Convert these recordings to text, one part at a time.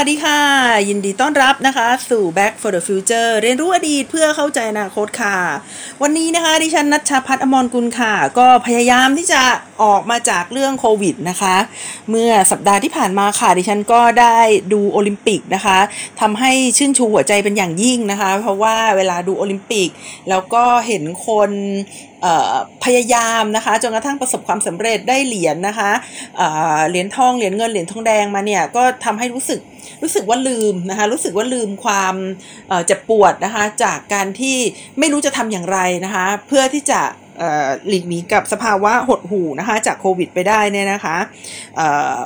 สวัสดีค่ะ ยินดีต้อนรับนะคะสู่ Back for the Future เรียนรู้อดีตเพื่อเข้าใจอนาคตค่ะ วันนี้นะคะดิฉันนัชชาพัฒน์อมรกุลค่ะ ก็พยายามที่จะออกมาจากเรื่องโควิดนะคะ เมื่อสัปดาห์ที่ผ่านมาค่ะ ดิฉันก็ได้ดูโอลิมปิกนะคะทำให้ชื่นชูหัวใจเป็นอย่างยิ่งนะคะ เพราะว่าเวลาดูโอลิมปิก แล้วก็เห็นคนพยายามนะคะจนกระทั่งประสบความสำเร็จได้เหรียญนะคะเหรียญทองเหรียญเงินเหรียญทองแดงมาเนี่ยก็ทำให้รู้สึกรู้สึกว่าลืมนะคะรู้สึกว่าลืมความเจ็บปวดนะคะจากการที่ไม่รู้จะทำอย่างไรนะคะเพื่อที่จะหลีกหนีกับสภาวะหดหูนะคะจากโควิดไปได้เนี่ยนะคะ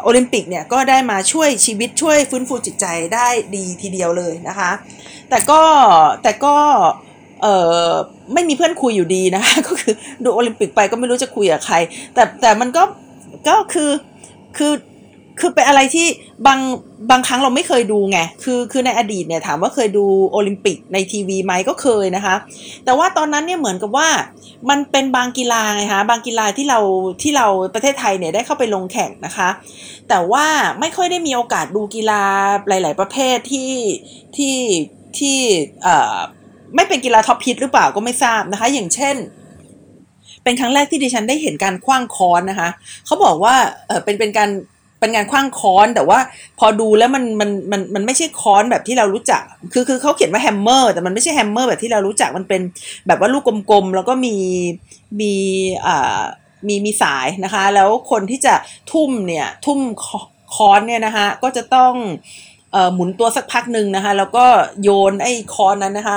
โอลิมปิกเนี่ยก็ได้มาช่วยชีวิตช่วยฟื้นฟูจิตใจได้ดีทีเดียวเลยนะคะแต่ก็แต่ก็เออไม่มีเพื่อนคุยอยู่ดีนะคะก็คือดูโอลิมปิกไปก็ไม่รู้จะคุยกับใคร แต่แต่มันก็ก็คือคือ คือเป็นอะไรที่บางบางครั้งเราไม่เคยดูไง คือคือในอดีตเนี่ยถามว่าเคยดูโอลิมปิกในทีวีไหมก็เคยนะคะ แต่ว่าตอนนั้นเนี่ยเหมือนกับว่ามันเป็นบางกีฬาไงคะบางกีฬาที่เราที่เราประเทศไทยเนี่ยได้เข้าไปลงแข่งนะคะ แต่ว่าไม่ค่อยได้มีโอกาสดูกีฬาหลาย ๆ ประเภทที่ที่ที่เอ่อไม่เป็นกีฬาท็อปฮิตหรือเปล่าก็ไม่ทราบนะคะ อย่างเช่นเป็นครั้งแรกที่ดิฉันได้เห็นการขว้างค้อนนะคะ เขาบอกว่าเออเป็นเป็นการ เป็นงานขว้างค้อนแต่ว่าพอดูแล้วมันมันมันมันไม่ใช่ค้อนแบบที่เรารู้จัก คือคือเขาเขียนว่า hammer แต่มันไม่ใช่ hammer แบบที่เรารู้จักมันเป็นแบบว่าลูกกลมๆแล้วก็มีมีอ่ามีมีสายนะคะ แล้วคนที่จะทุ่มเนี่ยทุ่มค้อนเนี่ยนะคะก็จะต้อง หมุนตัวสักพักหนึ่งนะคะ แล้วก็โยนไอ้คอนนั้นนะคะ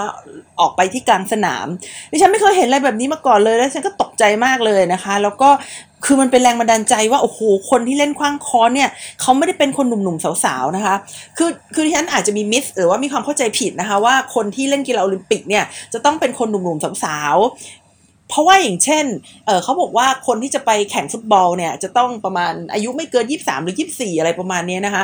ออกไปที่กลางสนามดิฉันไม่เคยเห็นอะไรแบบนี้มาก่อนเลยแล้วฉันก็ตกใจมากเลยนะคะ แล้วก็คือมันเป็นแรงบันดาลใจว่าโอ้โหคนที่เล่นคว้างคอนเนี่ยเขาไม่ได้เป็นคนหนุ่มๆสาวๆนะคะ คือคือที่ฉันอาจจะมีมิสหรือว่ามีความเข้าใจผิดนะคะ ว่าคนที่เล่นกีฬาโอลิมปิกเนี่ยจะต้องเป็นคนหนุ่มๆสาวเพราะว่าอย่างเช่นเเขาบอกว่าคนที่จะไปแข่งฟุตบอลเนี่ยจะต้องประมาณอายุไม่เกิน 23 หรือ 24 อะไรประมาณนี้นะคะ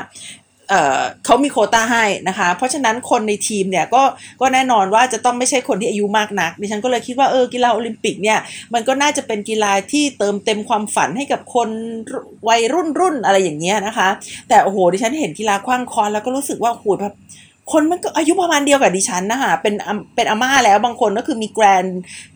เขามีโควตาให้นะคะ เพราะฉะนั้นคนในทีมเนี่ยก็ก็แน่นอนว่าจะต้องไม่ใช่คนที่อายุมากนักดิฉันก็เลยคิดว่าเออกีฬาโอลิมปิกเนี่ยมันก็น่าจะเป็นกีฬาที่เติมเต็มความฝันให้กับคนวัยรุ่นรุ่นอะไรอย่างเงี้ยนะคะ แต่โอ้โหดิฉันเห็นกีฬาขว้างค้อนแล้วก็รู้สึกว่าโอ้โหแบบ คนมันก็อายุประมาณเดียวกับดิฉันนะคะเป็นเป็นอาม่าแล้วบางคนก็คือมี grand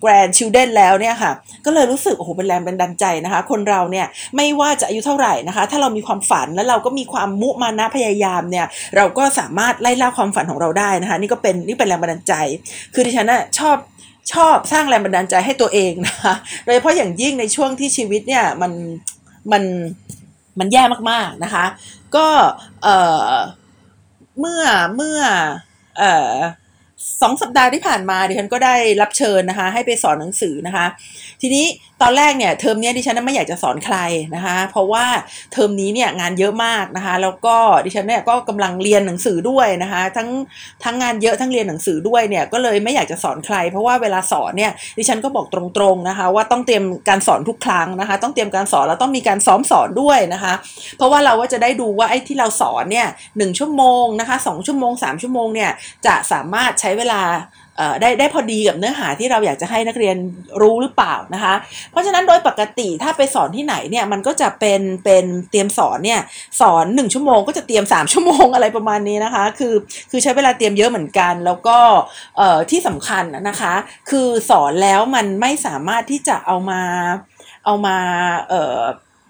grandchildren แล้วเนี่ยค่ะ ก็เลยรู้สึกโอ้โหเป็นแรงเป็นดลใจนะคะ คนเราเนี่ยไม่ว่าจะอายุเท่าไหร่นะคะ ถ้าเรามีความฝันแล้วเราก็มีความมุมานะพยายามเนี่ย เราก็สามารถไล่ล่าความฝันของเราได้นะคะ นี่ก็เป็นนี่เป็นแรงบันดาลใจ คือดิฉันน่ะชอบชอบสร้างแรงบันดาลใจให้ตัวเองนะคะโดยเฉพาะอย่างยิ่งในช่วงที่ชีวิตเนี่ยมันมันมันแย่มากๆนะคะ ก็เอ่อ เมื่อเมื่อ เอ่อ สองสัปดาห์ที่ผ่านมาดิฉันก็ได้รับเชิญนะคะ ให้ไปสอนหนังสือนะคะ ทีนี้ตอนแรกเนี่ยเทอมนี้ดิฉันไม่อยากจะสอนใครนะคะ เพราะว่าเทอมนี้เนี่ยงานเยอะมากนะคะ แล้วก็ดิฉันเนี่ยก็กำลังเรียนหนังสือด้วยนะคะ ทั้งทั้งงานเยอะทั้งเรียนหนังสือด้วยเนี่ยก็เลยไม่อยากจะสอนใคร เพราะว่าเวลาสอนเนี่ยดิฉันก็บอกตรงๆนะคะ ว่าต้องเตรียมการสอนทุกครั้งนะคะ ต้องเตรียมการสอนแล้วต้องมีการซ้อมสอนด้วยนะคะ เพราะว่าเราก็จะได้ดูว่าไอ้ที่เราสอนเนี่ยหชั่วโมงนะคะสชั่วโมง3ชั่วโมงเนี่ยจะสามารถใช้เวลาได้ได้พอดีกับเนื้อหาที่เราอยากจะให้นักเรียนรู้หรือเปล่านะคะ เพราะฉะนั้นโดยปกติถ้าไปสอนที่ไหนเนี่ยมันก็จะเป็นเป็นเตรียมสอนเนี่ยสอน 1 ชั่วโมงก็จะเตรียม 3 ชั่วโมงอะไรประมาณนี้นะคะ คือคือใช้เวลาเตรียมเยอะเหมือนกัน แล้วก็ที่สำคัญนะคะ คือสอนแล้วมันไม่สามารถที่จะเอามาเอามาเอ่อ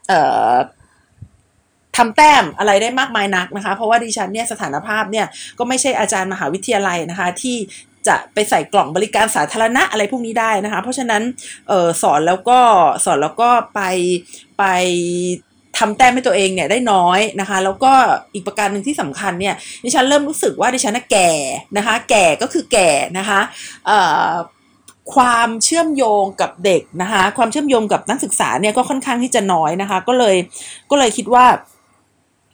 เอ่อ ทำแต้มอะไรได้มากมายนักนะคะ เพราะว่าดิฉันเนี่ยสถานภาพเนี่ยก็ไม่ใช่อาจารย์มหาวิทยาลัยนะคะที่จะไปใส่กล่องบริการสาธารณะอะไรพวกนี้ได้นะคะ เพราะฉะนั้นออสอนแล้วก็สอนแล้วก็ไปไปทำแต้มให้ตัวเองเนี่ยได้น้อยนะคะ แล้วก็อีกประการหนึ่งที่สำคัญเนี่ยดิฉันเริ่มรู้สึกว่าดิฉันน่ะแก่นะคะ แก่ก็คือแก่นะคะความเชื่อมโยงกับเด็กนะคะ ความเชื่อมโยงกับนักศึกษาเนี่ยก็ค่อนข้างที่จะน้อยนะคะ ก็เลยก็เลยคิดว่า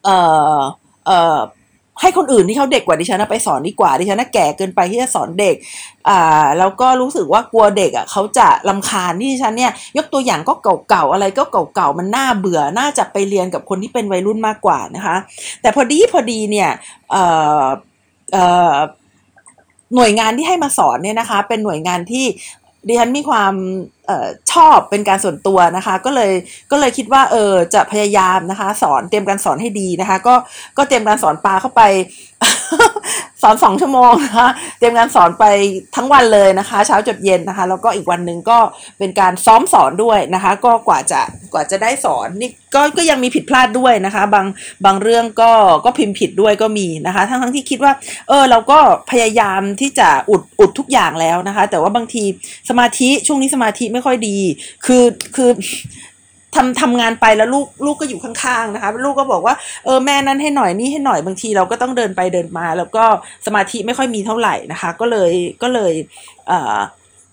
เอ่อเอ่อให้คนอื่นที่เขาเด็กกว่าดิฉันไปสอนดีกว่าดิฉันแก่เกินไปที่จะสอนเด็ก อ่าแล้วก็รู้สึกว่ากลัวเด็กอะเขาจะลำคาญที่ดิฉันเนี่ย ยกตัวอย่างก็เก่าๆอะไรก็เก่าๆมันน่าเบื่อน่าจะไปเรียนกับคนที่เป็นวัยรุ่นมากกว่านะคะ แต่พอดีพอดีเนี่ยเอ่อเอ่อหน่วยงานที่ให้มาสอนเนี่ยนะคะ เป็นหน่วยงานที่ดิฉันมีความชอบเป็นการส่วนตัวนะคะ ก็เลยก็เลยคิดว่าเออจะพยายามนะคะ สอนเตรียมการสอนให้ดีนะคะ ก็ก็เตรียมการสอนปลาเข้าไป สอนสองชั่วโมงนะคะเตรียมการสอนไปทั้งวันเลยนะคะ เช้าจดเย็นนะคะ แล้วก็อีกวันหนึ่งก็เป็นการซ้อมสอนด้วยนะคะ ก็กว่าจะกว่าจะได้สอนนี่ก็ก็ยังมีผิดพลาดด้วยนะคะ บางบางเรื่องก็ก็พิมพ์ผิดด้วยก็มีนะคะ ทั้งทั้งที่คิดว่า เออเราก็พยายามที่จะอุดอุดทุกอย่างแล้วนะคะ แต่ว่าบางทีสมาธิช่วงนี้สมาธิไม่ค่อยดี คือคือทำทำงานไปแล้วลูกลูกก็อยู่ข้างๆนะคะ ลูกก็บอกว่าเออแม่นั้นให้หน่อยนี่ให้หน่อยบางทีเราก็ต้องเดินไปเดินมา แล้วก็สมาธิไม่ค่อยมีเท่าไหร่นะคะ ก็เลยก็เลยเอ่อ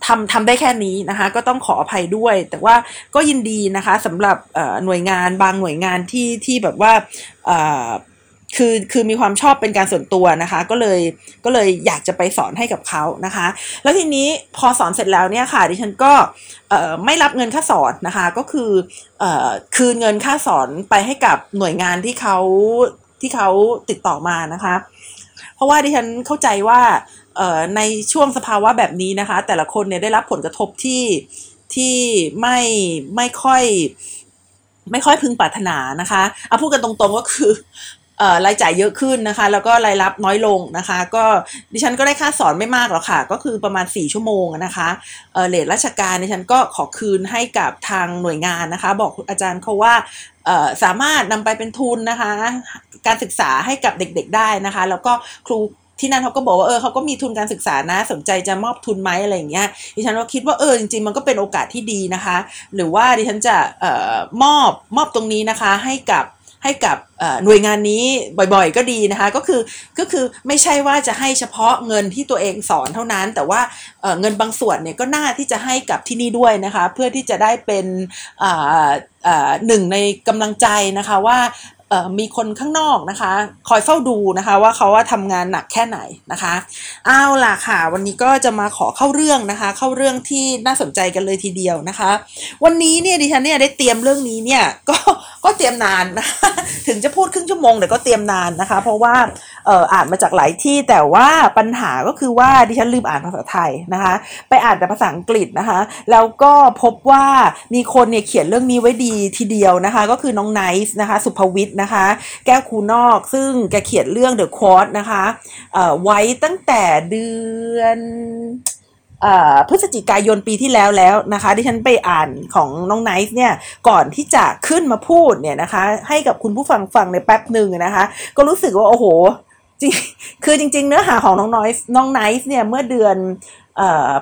ทำทำได้แค่นี้นะคะ ก็ต้องขออภัยด้วย แต่ว่าก็ยินดีนะคะสำหรับหน่วยงานบางหน่วยงานที่ที่แบบว่า คือคือมีความชอบเป็นการส่วนตัวนะคะ ก็เลยก็เลยอยากจะไปสอนให้กับเขานะคะ แล้วทีนี้พอสอนเสร็จแล้วเนี่ยค่ะดิฉันก็ไม่รับเงินค่าสอนนะคะ ก็คืออคืนเงินค่าสอนไปให้กับหน่วยงานที่เขาที่เขาติดต่อมานะคะ เพราะว่าดิฉันเข้าใจว่าในช่วงสภาวะแบบนี้นะคะ แต่ละคนเนี่ยได้รับผลกระทบที่ที่ไม่ไม่ค่อยไม่ค่อยพึงปรารถนานะคะเอาพูดกันตรงๆก็คือ รายจ่ายเยอะขึ้นนะคะ แล้วก็รายรับน้อยลงนะคะ ก็ดิฉันก็ได้ค่าสอนไม่มากหรอกค่ะ ก็คือประมาณ 4 ชั่วโมงนะคะเเลทราชการดิฉันก็ขอคืนให้กับทางหน่วยงานนะคะ บอกอาจารย์เขาว่าสามารถนำไปเป็นทุนนะคะ การศึกษาให้กับเด็กๆได้นะคะ แล้วก็ครูที่นั่นเขาก็บอกว่าเออเขาก็มีทุนการศึกษานะสนใจจะมอบทุนไหมอะไรอย่างเงี้ยดิฉันก็คิดว่าเออจริงๆมันก็เป็นโอกาสที่ดีนะคะ หรือว่าดิฉันจะออมอบมอบตรงนี้นะคะให้กับ ให้กับหน่วยงานนี้บ่อยๆ ก็ดีนะคะก็คือก็คือไม่ใช่ว่าจะให้เฉพาะเงินที่ตัวเองสอนเท่านั้น แต่ว่าเงินบางส่วนเนี่ยก็น่าที่จะให้กับที่นี่ด้วยนะคะ เพื่อที่จะได้เป็นหนึ่งในกำลังใจนะคะว่า มีคนข้างนอกนะคะ คอยเฝ้าดูนะคะ ว่าเขาว่าทำงานหนักแค่ไหนนะคะเอาล่ะค่ะ วันนี้ก็จะมาขอเข้าเรื่องนะคะ เข้าเรื่องที่น่าสนใจกันเลยทีเดียวนะคะ วันนี้เนี่ยดิฉันเนี่ยได้เตรียมเรื่องนี้เนี่ยก็ก็เตรียมนานนะคะถึงจะพูดครึ่งชั่วโมงแต่ก็เตรียมนานนะคะ เพราะว่าเอ่ออ่านมาจากหลายที่แต่ว่าปัญหาก็คือว่าดิฉันลืมอ่านภาษาไทยนะคะ ไปอ่านแต่ภาษาอังกฤษนะคะ แล้วก็พบว่ามีคนเนี่ยเขียนเรื่องนี้ไว้ดีทีเดียวนะคะ ก็คือน้องไนซ์นะคะ สุภวิทย์นะคะ แก้วคูนอกซึ่งแกเขียนเรื่อง The q u a r t นะคะเอ่อไว้ตั้งแต่เดือนพฤศจิกายนปีที่แล้วแล้วนะคะที่ฉันไปอ่านของน้องไนท์เนี่ยก่อนที่จะขึ้นมาพูดเนี่ยนะคะให้กับคุณผู้ฟังฟังในแป๊บหนึ่งนะคะ ก็รู้สึกว่า โอ้โห จริงคือจริง ๆ เนื้อหาของน้องน้อยน้องไนท์เนี่ยเมื่อเดือน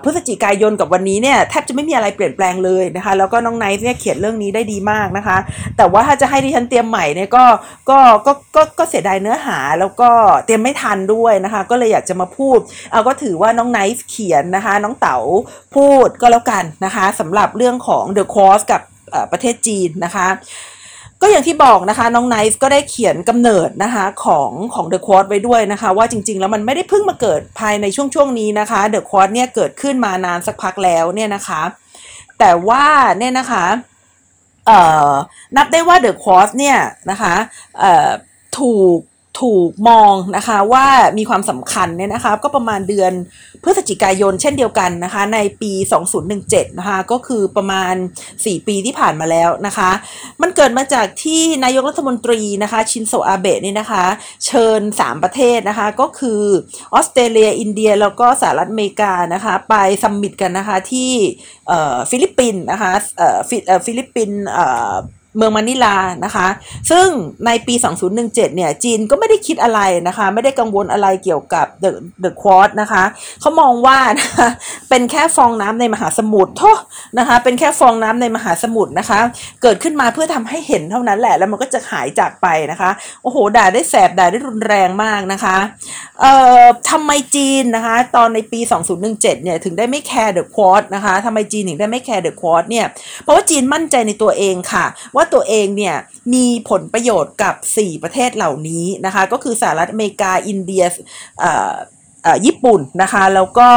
พฤศจิกายนกับวันนี้เนี่ยแทบจะไม่มีอะไรเปลี่ยนแปลงเลยนะคะแล้วก็น้องไนท์เนี่ยเขียนเรื่องนี้ได้ดีมากนะคะ แต่ว่าถ้าจะให้ดิฉันเตรียมใหม่เนี่ยก็ก็ก็ก็ก็เสียดายเนื้อหาแล้วก็เตรียมไม่ทันด้วยนะคะ ก็เลยอยากจะมาพูดเอาก็ถือว่าน้องไนท์เขียนนะคะ น้องเต๋าพูดก็แล้วกันนะคะสำหรับเรื่องของ The Cross กับประเทศจีนนะคะ ก็อย่างที่บอกนะคะน้องไนฟ์ก็ได้เขียนกำเนิดนะคะของของเดอะควอตไว้ด้วยนะคะ ว่าจริง ๆ แล้วมันไม่ได้เพิ่งมาเกิดภายในช่วงช่วงนี้นะคะเดอะควอตเนี่ยเกิดขึ้นมานานสักพักแล้วเนี่ยนะคะ แต่ว่าเนี่ยนะคะเอ่อนับได้ว่า The Quad เนี่ยนะคะเอ่อถูก ถูกมองนะคะว่ามีความสำคัญเนี่ยนะคะก็ประมาณเดือนพฤศจิกายนเช่นเดียวกันนะคะในปี 2017 นะคะก็คือประมาณ 4 ปีที่ผ่านมาแล้วนะคะ มันเกิดมาจากที่นายกรัฐมนตรีนะคะชินโซอาเบะนี่นะคะ เชิญ 3 ประเทศนะคะก็คือออสเตรเลีย อินเดีย แล้วก็สหรัฐอเมริกานะคะไป summit กันนะคะที่ฟิลิปปินส์นะคะฟิลิปปินส์ เมืองมะนิลานะคะ ซึ่งในปี 2017 เนี่ย จีนก็ไม่ได้คิดอะไรนะคะ ไม่ได้กังวลอะไรเกี่ยวกับ The The Quad นะคะ เขามองว่านะคะเป็นแค่ฟองน้ำในมหาสมุทรนะคะ เป็นแค่ฟองน้ำในมหาสมุทรนะคะ เกิดขึ้นมาเพื่อทำให้เห็นเท่านั้นแหละ แล้วมันก็จะหายจากไปนะคะ โอ้โห ด่าได้แสบ ด่าได้รุนแรงมากนะคะ เอ่อทำไมจีนนะคะ ตอนในปี 2017 เนี่ย ถึงได้ไม่แคร์ The Quad นะคะทำไมจีนถึงได้ไม่แคร์ The Quad เนี่ย เพราะว่าจีนมั่นใจในตัวเองค่ะ ว่าตัวเองเนี่ยมีผลประโยชน์กับ 4 ประเทศเหล่านี้นะคะก็คือสหรัฐอเมริกาอินเดียญี่ปุ่นนะคะแล้วก็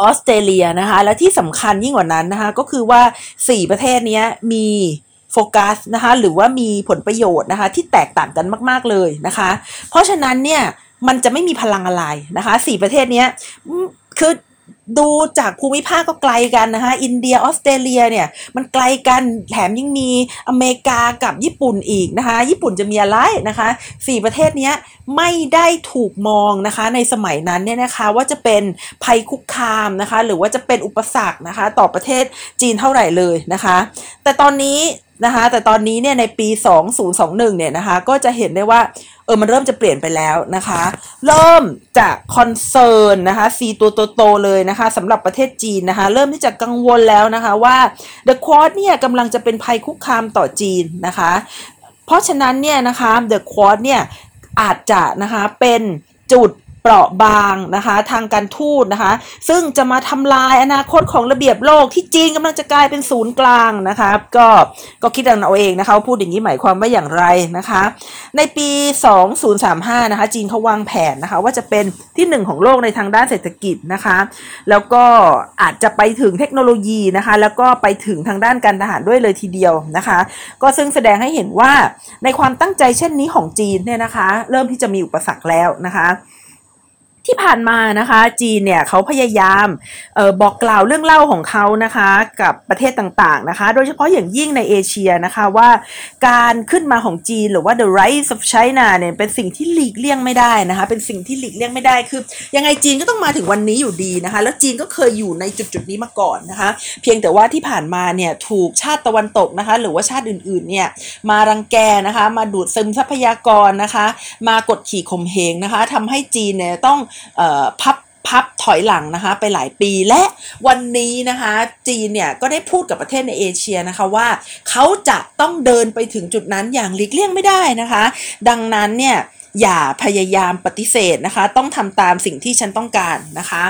ออสเตรเลียนะคะและที่สำคัญยิ่งกว่านั้นนะคะก็คือว่า 4 ประเทศนี้มีโฟกัสนะคะหรือว่ามีผลประโยชน์นะคะที่แตกต่างกันมาก ๆเลยนะคะ เพราะฉะนั้นเนี่ยมันจะไม่มีพลังอะไรนะคะสี่ประเทศนี้คือ ดูจากภูมิภาคก็ไกลกันนะคะอินเดียออสเตรเลียเนี่ยมันไกลกันแถมยังมีอเมริกากับญี่ปุ่นอีกนะคะญี่ปุ่นจะมีอะไรนะคะสี่ประเทศนี้ไม่ได้ถูกมองนะคะในสมัยนั้นเนี่ยนะคะว่าจะเป็นภัยคุกคามนะคะหรือว่าจะเป็นอุปสรรคนะคะต่อประเทศจีนเท่าไหร่เลยนะคะ แต่ตอนนี้ นะคะแต่ตอนนี้เนี่ยในปี 2021 เนี่ยนะคะก็จะเห็นได้ว่าเออมันเริ่มจะเปลี่ยนไปแล้วนะคะ เริ่มจะคอนเซิร์นนะคะซีตัวโตๆเลยนะคะสำหรับประเทศจีนนะคะ เริ่มที่จะกังวลแล้วนะคะว่า The Quad เนี่ยกำลังจะเป็นภัยคุกคามต่อจีนนะคะ เพราะฉะนั้นเนี่ยนะคะ The Quad เนี่ยอาจจะนะคะเป็นจุด เปราะบางนะคะ ทางการทูตนะคะ ซึ่งจะมาทำลายอนาคตของระเบียบโลกที่จีนกำลังจะกลายเป็นศูนย์กลางนะคะ ก็ก็คิดดังเอาเองนะคะพูดอย่างนี้หมายความว่าอย่างไรนะคะ ในปี 2035 นะคะ จีนเขาวางแผนนะคะ ว่าจะเป็นที่หนึ่งของโลกในทางด้านเศรษฐกิจนะคะ แล้วก็อาจจะไปถึงเทคโนโลยีนะคะ แล้วก็ไปถึงทางด้านการทหารด้วยเลยทีเดียวนะคะ ก็ซึ่งแสดงให้เห็นว่าในความตั้งใจเช่นนี้ของจีนเนี่ยนะคะ เริ่มที่จะมีอุปสรรคแล้วนะคะ ที่ผ่านมานะคะ จีนเนี่ยเขาพยายามออบอกกล่าวเรื่องเล่าของเขานะคะ กับประเทศต่างๆนะคะ โดยเฉพาะอย่างยิ่งในเอเชียนะคะว่าการขึ้นมาของจีนหรือว่า the rise of China เนี่ยเป็นสิ่งที่หลีกเลี่ยงไม่ได้นะคะ เป็นสิ่งที่หลีกเลี่ยงไม่ได้คือ ยังไงจีนก็ต้องมาถึงวันนี้อยู่ดีนะคะ แล้วจีนก็เคยอยู่ในจุดๆนี้มาก่อนนะคะ เพียงแต่ว่าที่ผ่านมาเนี่ยถูกชาติตะวันตกนะคะ หรือว่าชาติอื่นๆเนี่ยมารังแกนะคะ มาดูดซึมทรัพยากรนะคะ มากดขี่ข่มเหงนะคะทำให้จีนเนี่ยต้องพับพับถอยหลังนะคะไปหลายปีและวันนี้นะคะจีนเนี่ยก็ได้พูดกับประเทศในเอเชียนะคะว่าเขาจะต้องเดินไปถึงจุดนั้นอย่างหลีกเลี่ยงไม่ได้นะคะ ดังนั้นเนี่ยอย่าพยายามปฏิเสธนะคะ ต้องทำตามสิ่งที่ฉันต้องการนะคะ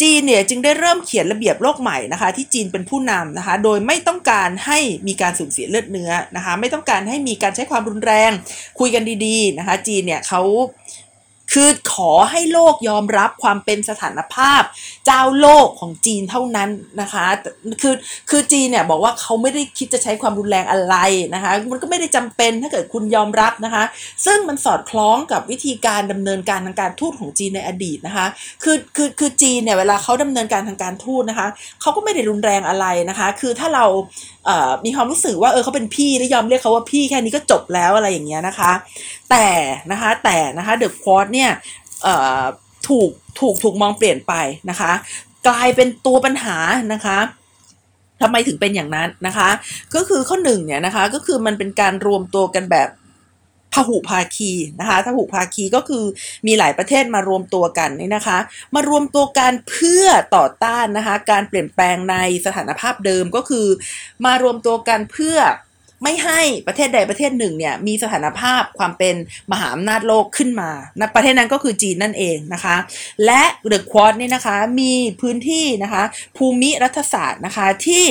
จีนเนี่ยจึงได้เริ่มเขียนระเบียบโลกใหม่นะคะ ที่จีนเป็นผู้นำนะคะ โดยไม่ต้องการให้มีการสูญเสียเลือดเนื้อนะคะ ไม่ต้องการให้มีการใช้ความรุนแรง คุยกันดีๆนะคะ จีนเนี่ยเขา คือขอให้โลกยอมรับความเป็นสถานภาพ เจ้าโลกของจีนเท่านั้นนะคะ คือคือจีนเนี่ยบอกว่าเขาไม่ได้คิดจะใช้ความรุนแรงอะไรนะคะ มันก็ไม่ได้จำเป็นถ้าเกิดคุณยอมรับนะคะ ซึ่งมันสอดคล้องกับวิธีการดำเนินการทางการทูตของจีนในอดีตนะคะ คือคือคือจีนเนี่ยเวลาเขาดำเนินการทางการทูตนะคะเขาก็ไม่ได้รุนแรงอะไรนะคะ คือถ้าเรามีความรู้สึกว่าเออเขาเป็นพี่แล้วยอมเรียกเขาว่าพี่แค่นี้ก็จบแล้วอะไรอย่างเงี้ยนะคะ แต่นะคะแต่นะคะเดอะควอตเนี่ยถูกถูกถูกมองเปลี่ยนไปนะคะ กลายเป็นตัวปัญหานะคะทำไมถึงเป็นอย่างนั้นนะคะ ก็คือข้อหนึ่งเนี่ยนะคะก็คือมันเป็นการรวมตัวกันแบบ พหุภาคีนะคะพหุภาคีก็คือมีหลายประเทศมารวมตัวกันนี่นะคะ มารวมตัวกันเพื่อต่อต้านนะคะการเปลี่ยนแปลงในสถานภาพเดิมก็คือ มารวมตัวกันเพื่อไม่ให้ประเทศใดประเทศหนึ่งเนี่ยมีสถานภาพความเป็นมหาอำนาจโลกขึ้นมานะประเทศนั้นก็คือจีนนั่นเองนะคะ และเดอะควอดนี่นะคะมีพื้นที่นะคะภูมิรัฐศาสตร์นะคะที่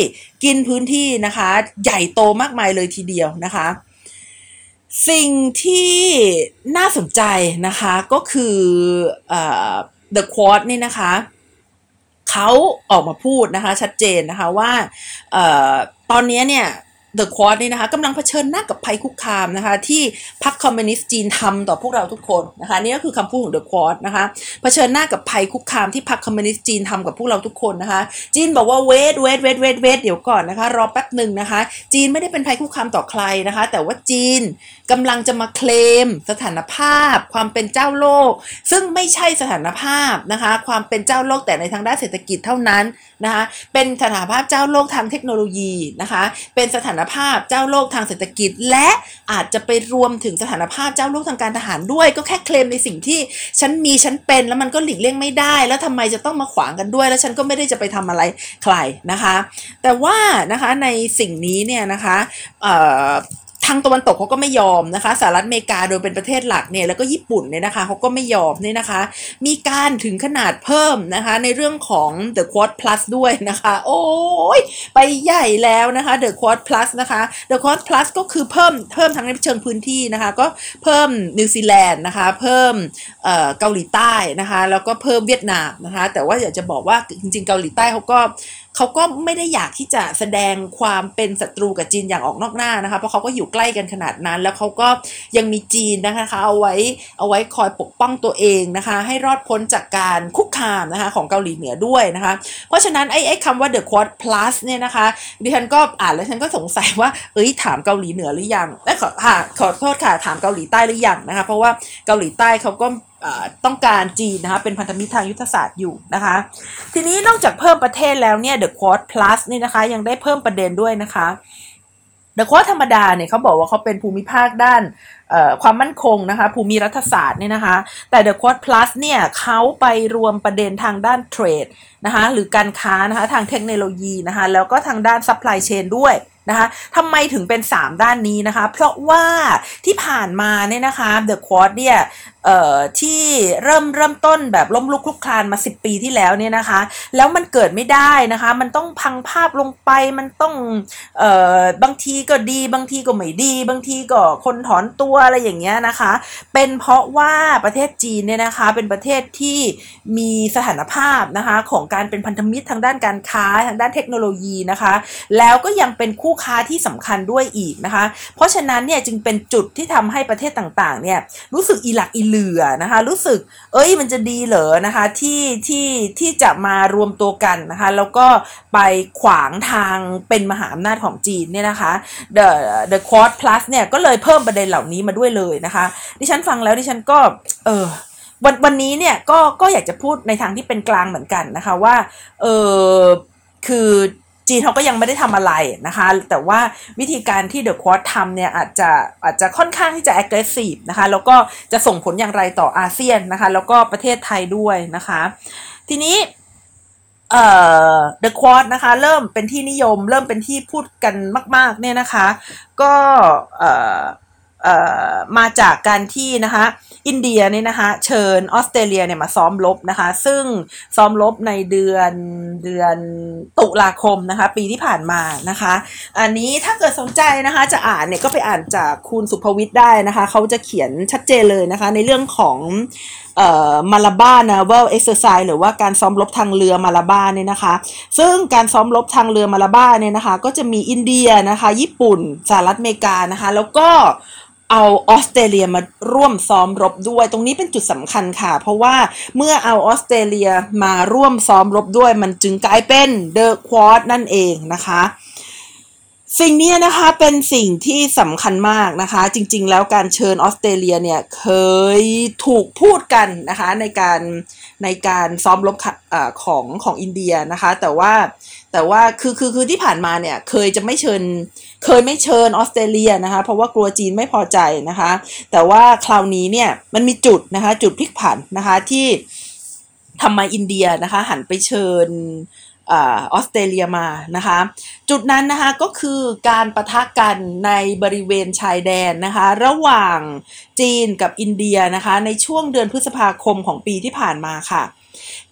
กินพื้นที่นะคะใหญ่โตมากมายเลยทีเดียวนะคะ สิ่งที่น่าสนใจนะคะก็คือ The Quad นี่นะคะเขาออกมาพูดนะคะชัดเจนนะคะว่าเออตอนนี้เนี่ย The Quad นี่นะคะกำลังเผชิญหน้ากับภัยคุกคามนะคะที่พรรคคอมมิวนิสต์จีนทำต่อพวกเราทุกคนนะคะนี่ก็คือคำพูดของ The Quad นะคะเผชิญหน้ากับภัยคุกคามที่พรรคคอมมิวนิสต์จีนทำกับพวกเราทุกคนนะคะ จีนบอกว่า wait wait wait wait wait เดี๋ยวก่อนนะคะ รอแป๊บหนึ่งนะคะ จีนไม่ได้เป็นภัยคุกคามต่อใครนะคะ แต่ว่าจีนกำลังจะมาเคลม สถานภาพ ความเป็นเจ้าโลก ซึ่งไม่ใช่สถานภาพนะคะความเป็นเจ้าโลกแต่ในทางด้านเศรษฐกิจเท่านั้นนะคะเป็นสถานภาพเจ้าโลกทางเทคโนโลยีนะคะเป็นสถานภาพเจ้าโลกทางเศรษฐกิจ และอาจจะไปรวมถึงสถานภาพเจ้าโลกทางการทหารด้วย ก็แค่เคลมในสิ่งที่ฉันมีฉันเป็นแล้วมันก็หลีกเลี่ยงไม่ได้ แล้วทำไมจะต้องมาขวางกันด้วย แล้วฉันก็ไม่ได้จะไปทำอะไรใครนะคะ แต่ว่านะคะในสิ่งนี้เนี่ยนะคะ ทางตะวันตกเขาก็ไม่ยอมนะคะสหรัฐอเมริกาโดยเป็นประเทศหลักเนี่ยแล้วก็ญี่ปุ่นเนี่ยนะคะเขาก็ไม่ยอมเนี่ยนะคะ มีการถึงขนาดเพิ่มนะคะในเรื่องของ The Quad Plus ด้วยนะคะ โอ้ยไปใหญ่แล้วนะคะ The Quad Plus นะคะ The Quad Plus ก็คือเพิ่มเพิ่มทั้งในเชิงพื้นที่นะคะ ก็เพิ่มนิวซีแลนด์นะคะ เพิ่มเกาหลีใต้นะคะ แล้วก็เพิ่มเวียดนามนะคะ แต่ว่าอยากจะบอกว่าจริงๆเกาหลีใต้เขาก็ เขาก็ไม่ได้อยากที่จะแสดงความเป็นศัตรูกับจีนอย่างออกนอกหน้านะคะ เพราะเขาก็อยู่ใกล้กันขนาดนั้น แล้วเขาก็ยังมีจีนนะคะเอาไว้เอาไว้คอยปกป้องตัวเองนะคะ ให้รอดพ้นจากการคุกคามนะคะของเกาหลีเหนือด้วยนะคะ เพราะฉะนั้นไอ้ไอ้คำว่า the quad plus เนี่ยนะคะดิฉันก็อ่านแล้วฉันก็สงสัยว่าเอ้ยถามเกาหลีเหนือหรือยังเอ้ขอค่ะขอโทษค่ะถามเกาหลีใต้หรือยังนะคะ เพราะว่าเกาหลีใต้เขาก็ ต้องการจีนนะคะเป็นพันธมิตรทางยุทธศาสตร์อยู่นะคะ ทีนี้นอกจากเพิ่มประเทศแล้วเนี่ย The Quad Plus นี่นะคะ ยังได้เพิ่มประเด็นด้วยนะคะ The Quad ธรรมดาเนี่ยเขาบอกว่าเขาเป็นภูมิภาคด้านความมั่นคงนะคะ ภูมิรัฐศาสตร์เนี่ยนะคะ แต่ The Quad Plus เนี่ยเขาไปรวมประเด็นทางด้าน trade นะคะหรือการค้านะคะทางเทคโนโลยีนะคะ แล้วก็ทางด้าน supply chain ด้วยนะคะทำไมถึงเป็น 3 ด้านนี้นะคะ เพราะว่าที่ผ่านมาเนี่ยนะคะ The Quad เนี่ยเอ่อที่เริ่มเริ่มต้นแบบล้มลุกคลุกคลานมา 10 ปีที่แล้วเนี่ยนะคะ แล้วมันเกิดไม่ได้นะคะ มันต้องพังภาพลงไปมันต้องเอ่อบางทีก็ดีบางทีก็ไม่ดี บางทีก็คนถอนตัวอะไรอย่างเงี้ยนะคะ เป็นเพราะว่าประเทศจีนเนี่ยนะคะเป็นประเทศที่มีสถานภาพนะคะของการเป็นพันธมิตรทางด้านการค้าทางด้านเทคโนโลยีนะคะ แล้วก็ยังเป็นคู่ค้าที่สำคัญด้วยอีกนะคะ เพราะฉะนั้นเนี่ยจึงเป็นจุดที่ทำให้ประเทศต่างๆเนี่ยรู้สึกอีหลักอีเหลือนะคะ รู้สึก เอ้ยมันจะดีเหรอนะคะที่ที่ที่จะมารวมตัวกันนะคะแล้วก็ไปขวางทางเป็นมหาอำนาจของจีนเนี่ยนะคะ The The Quad Plus เนี่ยก็เลยเพิ่มประเด็นเหล่านี้มาด้วยเลยนะคะ ดิฉันฟังแล้วดิฉันก็เออวันวันนี้เนี่ยก็ก็อยากจะพูดในทางที่เป็นกลางเหมือนกันนะคะว่าเออคือ จีนเขาก็ยังไม่ได้ทำอะไรนะคะ แต่ว่าวิธีการที่เดอะควอตทำเนี่ยอาจจะอาจจะค่อนข้างที่จะ aggressive นะคะ แล้วก็จะส่งผลอย่างไรต่ออาเซียนนะคะ แล้วก็ประเทศไทยด้วยนะคะ ทีนี้เอ่อ The Quad นะคะ เริ่มเป็นที่นิยม เริ่มเป็นที่พูดกันมาก ๆ เนี่ยนะคะ ก็เอ่อ มาจากการที่นะคะอินเดียเนี่ยนะคะเชิญออสเตรเลียเนี่ยมาซ้อมรบนะคะ ซึ่งซ้อมรบในเดือนเดือนตุลาคมนะคะ ปีที่ผ่านมานะคะ อันนี้ถ้าเกิดสนใจนะคะจะอ่านเนี่ยก็ไปอ่านจากคุณสุภวิทย์ได้นะคะ เขาจะเขียนชัดเจนเลยนะคะ ในเรื่องของ Malabar naval exercise หรือว่าการซ้อมรบทางเรือมาลาบาร์เนี่ยนะคะ ซึ่งการซ้อมรบทางเรือมาลาบาร์เนี่ยนะคะ ก็จะมีอินเดียนะคะ ญี่ปุ่นสหรัฐอเมริกานะคะ แล้วก็ เอาออสเตรเลียมาร่วมซ้อมรบด้วย ตรงนี้เป็นจุดสำคัญค่ะ เพราะว่าเมื่อเอาออสเตรเลียมาร่วมซ้อมรบด้วย มันจึงกลายเป็นเดอะควอดนั่นเองนะคะสิ่งนี้นะคะเป็นสิ่งที่สำคัญมากนะคะ จริงๆ แล้วการเชิญออสเตรเลียเนี่ยเคยถูกพูดกันนะคะในการในการซ้อมรบอของของอินเดียนะคะ แต่ว่า แต่ว่าคือคือคือที่ผ่านมาเนี่ยเคยจะไม่เชิญ เคยไม่เชิญออสเตรเลียนะคะเพราะว่ากลัวจีนไม่พอใจนะคะ แต่ว่าคราวนี้เนี่ยมันมีจุดนะคะจุดพลิกผันนะคะที่ทำไมอินเดียนะคะหันไปเชิญออสเตรเลียมานะคะ จุดนั้นนะคะก็คือการประทะกันในบริเวณชายแดนนะคะ ระหว่างจีนกับอินเดียนะคะ ในช่วงเดือนพฤษภาคมของปีที่ผ่านมาค่ะ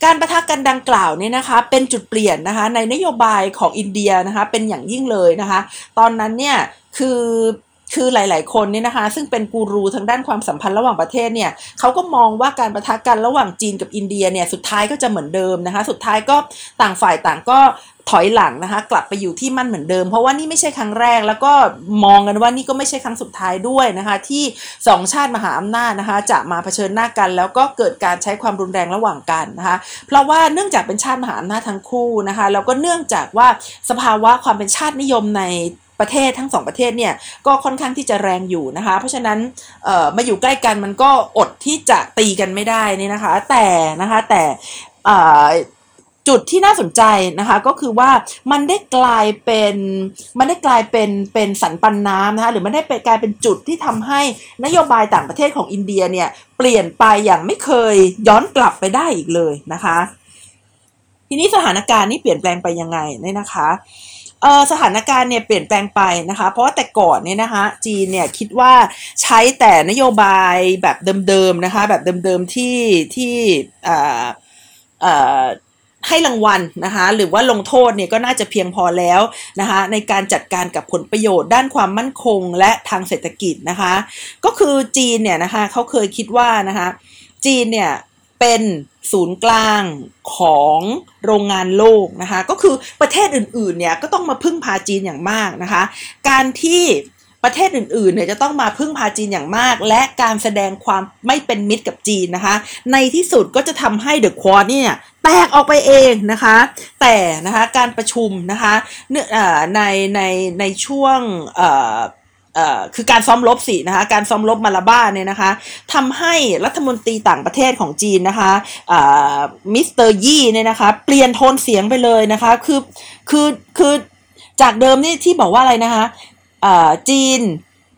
การประทะกันดังกล่าวเนี่ยนะคะเป็นจุดเปลี่ยนนะคะในนโยบายของอินเดียนะคะเป็นอย่างยิ่งเลยนะคะตอนนั้นเนี่ยคือคือหลาย ๆ คนเนี่ยนะคะ ซึ่งเป็นกูรูทางด้านความสัมพันธ์ระหว่างประเทศเนี่ยเขาก็มองว่าการประทะกันระหว่างจีนกับอินเดียเนี่ยสุดท้ายก็จะเหมือนเดิมนะคะ สุดท้ายก็ต่างฝ่ายต่างก็ ถอยหลังนะคะ กลับไปอยู่ที่มั่นเหมือนเดิม เพราะว่านี่ไม่ใช่ครั้งแรก แล้วก็มองกันว่านี่ก็ไม่ใช่ครั้งสุดท้ายด้วยนะคะ ที่สองชาติมหาอำนาจนะคะ จะมาเผชิญหน้ากัน แล้วก็เกิดการใช้ความรุนแรงระหว่างกันนะคะ เพราะว่าเนื่องจากเป็นชาติมหาอำนาจทั้งคู่นะคะแล้วก็เนื่องจากว่าสภาวะความเป็นชาตินิยมในประเทศทั้งสองประเทศเนี่ยก็ค่อนข้างที่จะแรงอยู่นะคะ เพราะฉะนั้นมาอยู่ใกล้กันมันก็อดที่จะตีกันไม่ได้นี่นะคะ แต่นะคะแต่ จุดที่น่าสนใจนะคะก็คือว่ามันได้กลายเป็นมันได้กลายเป็นเป็นสันปันน้ำนะคะหรือมันได้ปกลายเป็นจุดที่ทำให้นโยบายต่างประเทศของอินเดียเนี่ยเปลี่ยนไปอย่างไม่เคยย้อนกลับไปได้อีกเลยนะคะ ทีนี้สถานการณ์นี้เปลี่ยนแปลงไปยังไงเนี่ยนะคะเออสถานการณ์เนี่ยเปลี่ยนแปลงไปนะคะ เพราะว่าแต่ก่อนเนี่ยนะคะจีนเนี่ยคิดว่าใช้แต่นโยบายแบบเดิมๆนะคะแบบเดิมๆที่ที่อ่าอ่า ให้รางวัลนะคะหรือว่าลงโทษเนี่ยก็น่าจะเพียงพอแล้วนะคะในการจัดการกับผลประโยชน์ด้านความมั่นคงและทางเศรษฐกิจนะคะก็คือจีนเนี่ยนะคะเขาเคยคิดว่านะคะจีนเนี่ยเป็นศูนย์กลางของโรงงานโลกนะคะก็คือประเทศอื่นๆเนี่ยก็ต้องมาพึ่งพาจีนอย่างมากนะคะการที่ ประเทศอื่นๆเนี่ยจะต้องมาพึ่งพาจีนอย่างมาก และการแสดงความไม่เป็นมิตรกับจีนนะคะ ในที่สุดก็จะทำให้เดอะควอดเนี่ยแตกออกไปเองนะคะ แต่นะคะการประชุมนะคะเนื่อในในในช่วงคือการซ้อมรบสินะคะการซ้อมรบมาลาบาร์เนี่ยนะคะทำให้รัฐมนตรีต่างประเทศของจีนนะคะมิสเตอร์ยี่เนี่ยนะคะเปลี่ยนโทนเสียงไปเลยนะคะคือคือคือจากเดิมนี่ที่บอกว่าอะไรนะคะ จีน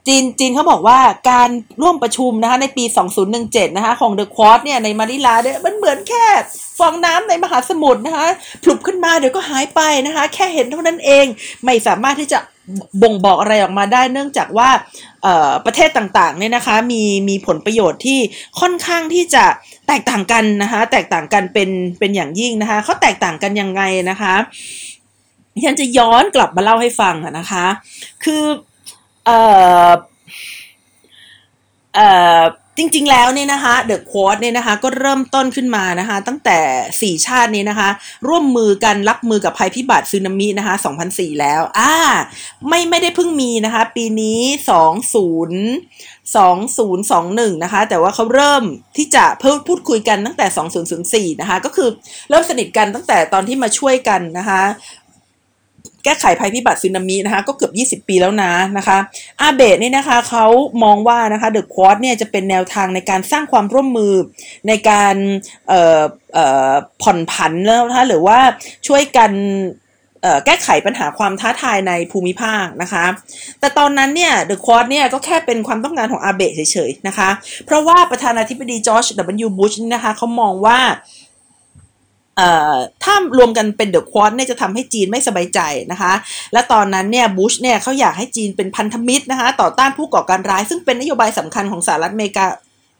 จีนจีนเขาบอกว่าการร่วมประชุมนะคะในปี 2017 นะคะของ The Quad เนี่ยในมานิลาเนี่ยมันเหมือนแค่ฟองน้ำในมหาสมุทรนะคะผลุบขึ้นมาเดี๋ยวก็หายไปนะคะแค่เห็นเท่านั้นเองไม่สามารถที่จะบ่งบอกอะไรออกมาได้เนื่องจากว่าประเทศต่างๆเนี่ยนะคะมีมีผลประโยชน์ที่ค่อนข้างที่จะแตกต่างกันนะคะแตกต่างกันเป็นเป็นอย่างยิ่งนะคะเขาแตกต่างกันยังไงนะคะ ฉันจะย้อนกลับมาเล่าให้ฟังนะคะ คือเอ่อเอ่อจริงๆ แล้วเนี่ยนะคะเดอะควอดเนี่ยนะคะก็เริ่มต้นขึ้นมานะคะ ตั้งแต่ 4 ชาตินี้นะคะ ร่วมมือกันรับมือกับภัยพิบัติซึนามินะคะ 2004 แล้วอ่าไม่ไม่ได้เพิ่งมีนะคะ ปีนี้ 20 2021 นะคะ แต่ว่าเขาเริ่มที่จะเพิ่มพูดคุยกันตั้งแต่ 2004 นะคะ ก็คือเริ่มสนิทกันตั้งแต่ตอนที่มาช่วยกันนะคะ แก้ไขภัยพิบัติซึนามินะคะก็เกือบ 20 ปีแล้วนะนะคะอาเบะนี่นะคะเขามองว่านะคะเดอะควอดเนี่ยจะเป็นแนวทางในการสร้างความร่วมมือในการผ่อนผันแล้วนะคะหรือว่าช่วยกันแก้ไขปัญหาความท้าทายในภูมิภาคนะคะ แต่ตอนนั้นเนี่ย the Quad เนี่ยก็แค่เป็นความต้องการของอาเบะเฉยๆนะคะ เพราะว่าประธานาธิบดีจอร์จดับเบิลยูบุชนะคะเขามองว่า ถ้ารวมกันเป็น the Quad เนี่ยจะทำให้จีนไม่สบายใจนะคะ และตอนนั้นเนี่ยบุชเนี่ยเขาอยากให้จีนเป็นพันธมิตรนะคะ ต่อต้านผู้ก่อการร้าย ซึ่งเป็นนโยบายสำคัญของสหรัฐอเมริกา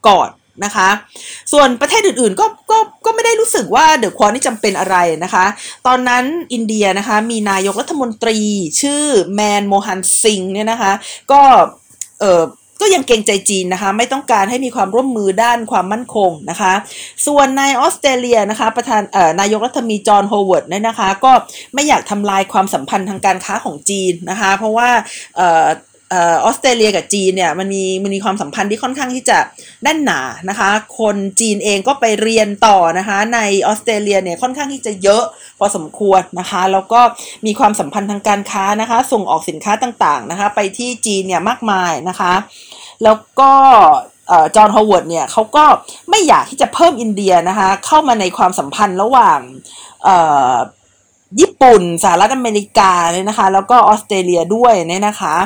ก่อนนะคะ ส่วนประเทศอื่นๆก็ก็ก็ไม่ได้รู้สึกว่า the Quad นี่จำเป็นอะไรนะคะ ตอนนั้นอินเดียนะคะมีนายกรัฐมนตรีชื่อแมนโมฮันซิงห์เนี่ยนะคะ ก็เออ ก็ยังเกรงใจจีนนะคะ ไม่ต้องการให้มีความร่วมมือด้านความมั่นคงนะคะ ส่วนนายออสเตรเลียนะคะ ประธานเอ่อนายกรัฐมนตรีจอห์นโฮเวิร์ดเนี่ยนะคะ ก็ไม่อยากทำลายความสัมพันธ์ทางการค้าของจีนนะคะ เพราะว่าเอ่อ ออสเตรเลียกับจีนเนี่ยมันมีมันมีความสัมพันธ์ที่ค่อนข้างที่จะแน่นหนานะคะ คนจีนเองก็ไปเรียนต่อนะคะ ในออสเตรเลียเนี่ยค่อนข้างที่จะเยอะพอสมควรนะคะ แล้วก็มีความสัมพันธ์ทางการค้านะคะ ส่งออกสินค้าต่างๆนะคะ ไปที่จีนเนี่ยมากมายนะคะ แล้วก็จอห์นฮาวเวิร์ดเนี่ยเขาก็ไม่อยากที่จะเพิ่มอินเดียนะคะ เข้ามาในความสัมพันธ์ระหว่างญี่ปุ่นสหรัฐอเมริกาเนี่ยนะคะ แล้วก็ออสเตรเลียด้วยเนี่ยนะคะ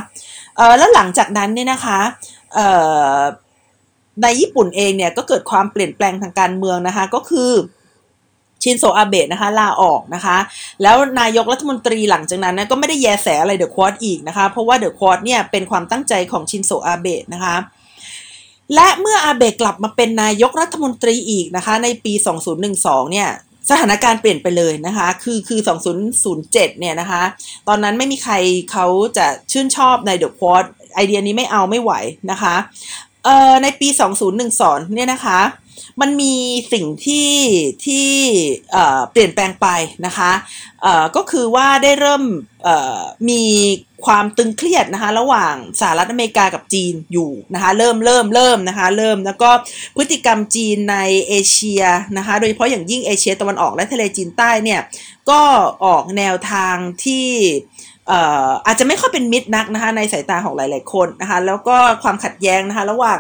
แล้วหลังจากนั้นเนี่ยนะคะในญี่ปุ่นเองเนี่ยก็เกิดความเปลี่ยนแปลงทางการเมืองนะคะก็คือชินโซอาเบะนะคะลาออกนะคะ แล้วนายกรัฐมนตรีหลังจากนั้นนะก็ไม่ได้แยแสอะไร the Quad อีกนะคะ เพราะว่า the Quad เนี่ยเป็นความตั้งใจของชินโซอาเบะนะคะ และเมื่ออาเบะกลับมาเป็นนายกรัฐมนตรีอีกนะคะ ในปี 2012 เนี่ย สถานการณ์เปลี่ยนไปเลยนะคะ คือคือ 2007 เนี่ยนะคะ ตอนนั้นไม่มีใครเขาจะชื่นชอบในเดอะควอดไอเดียนี้ไม่เอาไม่ไหวนะคะ เอ่อในปี 2012เนี่ยนะคะ มันมีสิ่งที่ที่เปลี่ยนแปลงไปนะคะก็คือว่าได้เริ่มมีความตึงเครียดนะคะระหว่างสหรัฐอเมริกากับจีนอยู่นะคะเริ่มเริ่มเริ่มนะคะเริ่มแล้วก็พฤติกรรมจีนในเอเชียนะคะโดยเฉพาะอย่างยิ่งเอเชียตะวันออกและทะเลจีนใต้เนี่ยก็ออกแนวทางที่ อาจจะไม่ค่อยเป็นมิตรนักนะคะในสายตาของหลาย ๆ คนนะคะแล้วก็ความขัดแย้งนะคะระหว่าง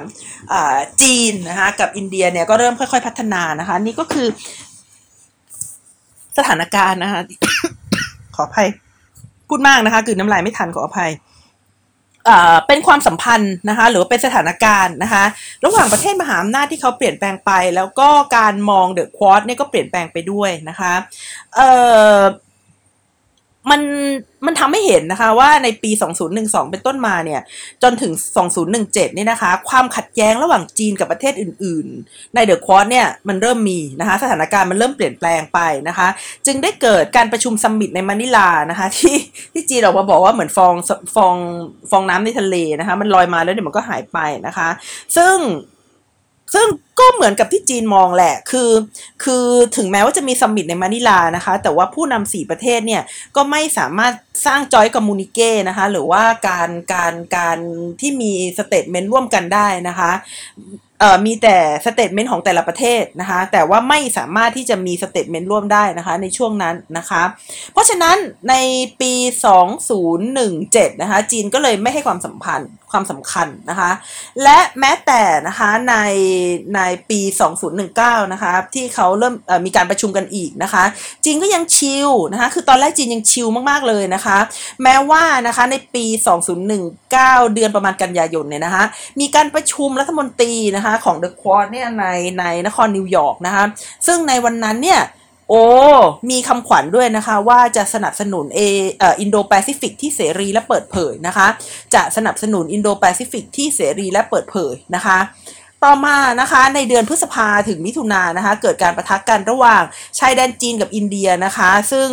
จีนนะคะกับอินเดียเนี่ยก็เริ่มค่อย ๆ พัฒนานะคะนี่ก็คือสถานการณ์นะคะขออภัยพูดมากนะคะคือน้ำลายไม่ทันขออภัยเป็นความสัมพันธ์นะคะหรือว่าเป็นสถานการณ์นะคะระหว่างประเทศมหาอำนาจที่เขาเปลี่ยนแปลงไป แล้วก็การมองเดอะควอดเนี่ยก็เปลี่ยนแปลงไปด้วยนะคะเอ่อ มันมันทำให้เห็นนะคะว่าในปี 2012 เป็นต้นมาเนี่ย จนถึง 2017 เนี่ยนะคะ ความขัดแย้งระหว่างจีนกับประเทศอื่น ๆ ในเดอะควอตเนี่ยมันเริ่มมีนะคะ สถานการณ์มันเริ่มเปลี่ยนแปลงไปนะคะ จึงได้เกิดการประชุมซัมมิตในมะนิลานะคะที่ที่จีนออกมาบอกว่าเหมือนฟองฟองฟองน้ำในทะเลนะคะ มันลอยมาแล้วเดี๋ยวมันก็หายไปนะคะ ซึ่ง ซึ่งก็เหมือนกับที่จีนมองแหละ คือ คือถึงแม้ว่าจะมี summit ในมะนิลานะคะ แต่ว่าผู้นำสี่ประเทศเนี่ย ก็ไม่สามารถสร้าง joint communiqué นะคะ หรือว่าการ การ การที่มี statement ร่วมกันได้นะคะ มีแต่ statement ของแต่ละประเทศนะคะ แต่ว่าไม่สามารถที่จะมี statement ร่วมได้นะคะในช่วงนั้นนะคะ เพราะฉะนั้นในปี 2017 นะคะ จีนก็เลยไม่ให้ความสัมพันธ์ความสำคัญนะคะ และแม้แต่นะคะในในปี 2019 นะคะ ที่เขาเริ่มมีการประชุมกันอีกนะคะ จีนก็ยังชิลนะคะ คือตอนแรกจีนยังชิลมากๆเลยนะคะ แม้ว่านะคะในปี 2019 เดือนประมาณกันยายนเนี่ยนะคะ มีการประชุมรัฐมนตรีนะคะของ The Quad เนี่ยในในนครนิวยอร์กนะคะซึ่งในวันนั้นเนี่ยโอ้มีคำขวัญด้วยนะคะว่าจะสนับสนุนเอเอออินโดแปซิฟิกที่เสรีและเปิดเผยนะคะ จะสนับสนุนอินโดแปซิฟิกที่เสรีและเปิดเผยนะคะต่อมานะคะในเดือนพฤษภาถึงมิถุนายนนะคะเกิดการปะทะกันระหว่างชายแดนจีนกับอินเดียนะคะ ซึ่ง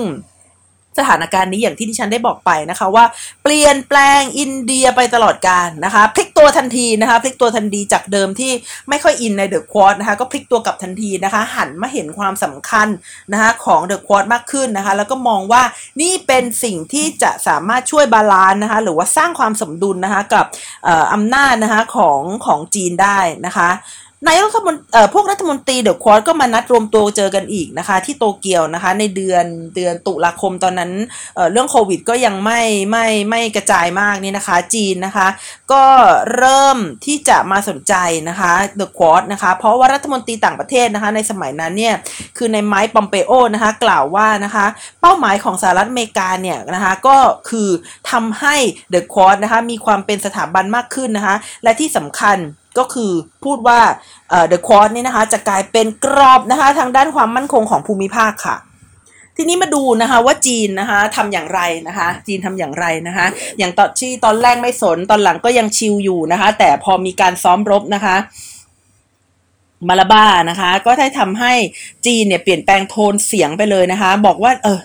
สถานการณ์นี้อย่างที่ดิฉันได้บอกไปนะคะว่าเปลี่ยนแปลงอินเดียไปตลอดกาลนะคะพลิกตัวทันทีนะคะพลิกตัวทันทีจากเดิมที่ไม่ค่อยอินใน the Quad นะคะก็พลิกตัวกลับทันทีนะคะหันมาเห็นความสำคัญนะคะของ the Quad มากขึ้นนะคะแล้วก็มองว่านี่เป็นสิ่งที่จะสามารถช่วย balance นะคะหรือว่าสร้างความสมดุลนะคะกับอำนาจนะคะของของจีนได้นะคะ นายรัฐมนตรีพวกรัฐมนตรี the Quad ก็มานัดรวมตัวเจอกันอีกนะคะ ที่โตเกียวนะคะ ในเดือนเดือนตุลาคมตอนนั้นเเรื่องโควิดก็ยังไม่ไม่ไม่กระจายมากนี่นะคะ จีนนะคะ ก็เริ่มที่จะมาสนใจนะคะเดอะควอดนะคะ เพราะว่ารัฐมนตรีต่างประเทศนะคะ ในสมัยนั้นเนี่ยคือในไมค์ปอมเปโอนะคะกล่าวว่านะคะเป้าหมายของสหรัฐอเมริกาเนี่ยนะคะก็คือทำให้เดอะควอดนะคะมีความเป็นสถาบันมากขึ้นนะคะ และที่สำคัญ ก็คือพูดว่าเดอะควอดนี่นะคะจะกลายเป็นกรอบนะคะทางด้านความมั่นคงของภูมิภาคค่ะทีนี้มาดูนะคะว่าจีนนะคะทำอย่างไรนะคะ จีนทำอย่างไรนะคะ อย่างตอนที่ตอนแรกไม่สนตอนหลังก็ยังชิลอยู่นะคะ แต่พอมีการซ้อมรบนะคะมาลาบ้านะคะ ก็ได้ทำให้จีนเนี่ยเปลี่ยนแปลงโทนเสียงไปเลยนะคะ บอกว่าเออ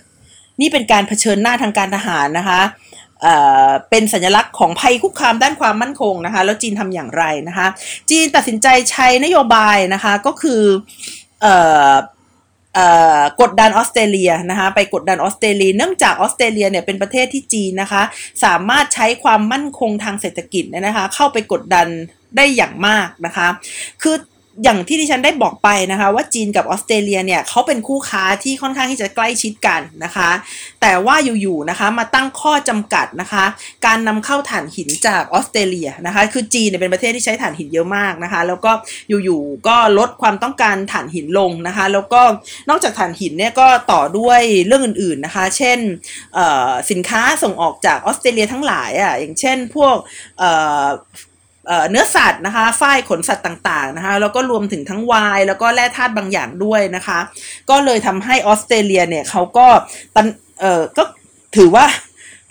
นี่เป็นการเผชิญหน้าทางการทหารนะคะ เป็นสัญลักษณ์ของภัยคุกคามด้านความมั่นคงนะคะ แล้วจีนทำอย่างไรนะคะ จีนตัดสินใจใช้นโยบายนะคะก็คือกดดันออสเตรเลียนะคะไปกดดันออสเตรเลีย เนื่องจากออสเตรเลียเนี่ยเป็นประเทศที่จีนนะคะสามารถใช้ความมั่นคงทางเศรษฐกิจเนี่ยนะคะเข้าไปกดดันได้อย่างมากนะคะ คือ อย่างที่ดิฉันได้บอกไปนะคะ ว่าจีนกับออสเตรเลียเนี่ยเขาเป็นคู่ค้าที่ค่อนข้างที่จะใกล้ชิดกันนะคะ แต่ว่าอยู่ๆนะคะมาตั้งข้อจำกัดนะคะ การนำเข้าถ่านหินจากออสเตรเลียนะคะ คือจีนเนี่ยเป็นประเทศที่ใช้ถ่านหินเยอะมากนะคะ แล้วก็อยู่ๆก็ลดความต้องการถ่านหินลงนะคะ แล้วก็นอกจากถ่านหินเนี่ยก็ต่อด้วยเรื่องอื่นๆนะคะ เช่นสินค้าส่งออกจากออสเตรเลียทั้งหลายอะอย่างเช่นพวก เนื้อสัตว์นะคะฝ้ายขนสัตว์ต่างๆนะคะแล้วก็รวมถึงทั้งวายแล้วก็แร่ธาตุบางอย่างด้วยนะคะ ก็เลยทำให้ออสเตรเลียเนี่ยเขาก็ตันเออก็ถือว่า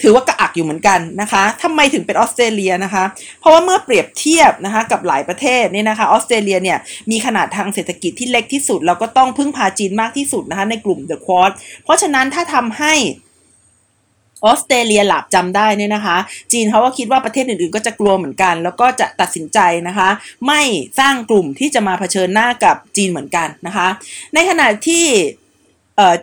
ถือว่ากระอักอยู่เหมือนกันนะคะทำไมถึงเป็นออสเตรเลียนะคะ เพราะว่าเมื่อเปรียบเทียบนะคะกับหลายประเทศเนี่ยนะคะ ออสเตรเลียเนี่ยมีขนาดทางเศรษฐกิจที่เล็กที่สุด แล้วก็ต้องพึ่งพาจีนมากที่สุดนะคะในกลุ่ม The Quad เพราะฉะนั้นถ้าทำให้ ออสเตรเลียหลับจำได้เนี่ยนะคะ จีนเขาก็คิดว่าประเทศอื่นๆ ก็จะกลัวเหมือนกัน แล้วก็จะตัดสินใจนะคะ ไม่สร้างกลุ่มที่จะมาเผชิญหน้ากับจีนเหมือนกันนะคะ ในขณะที่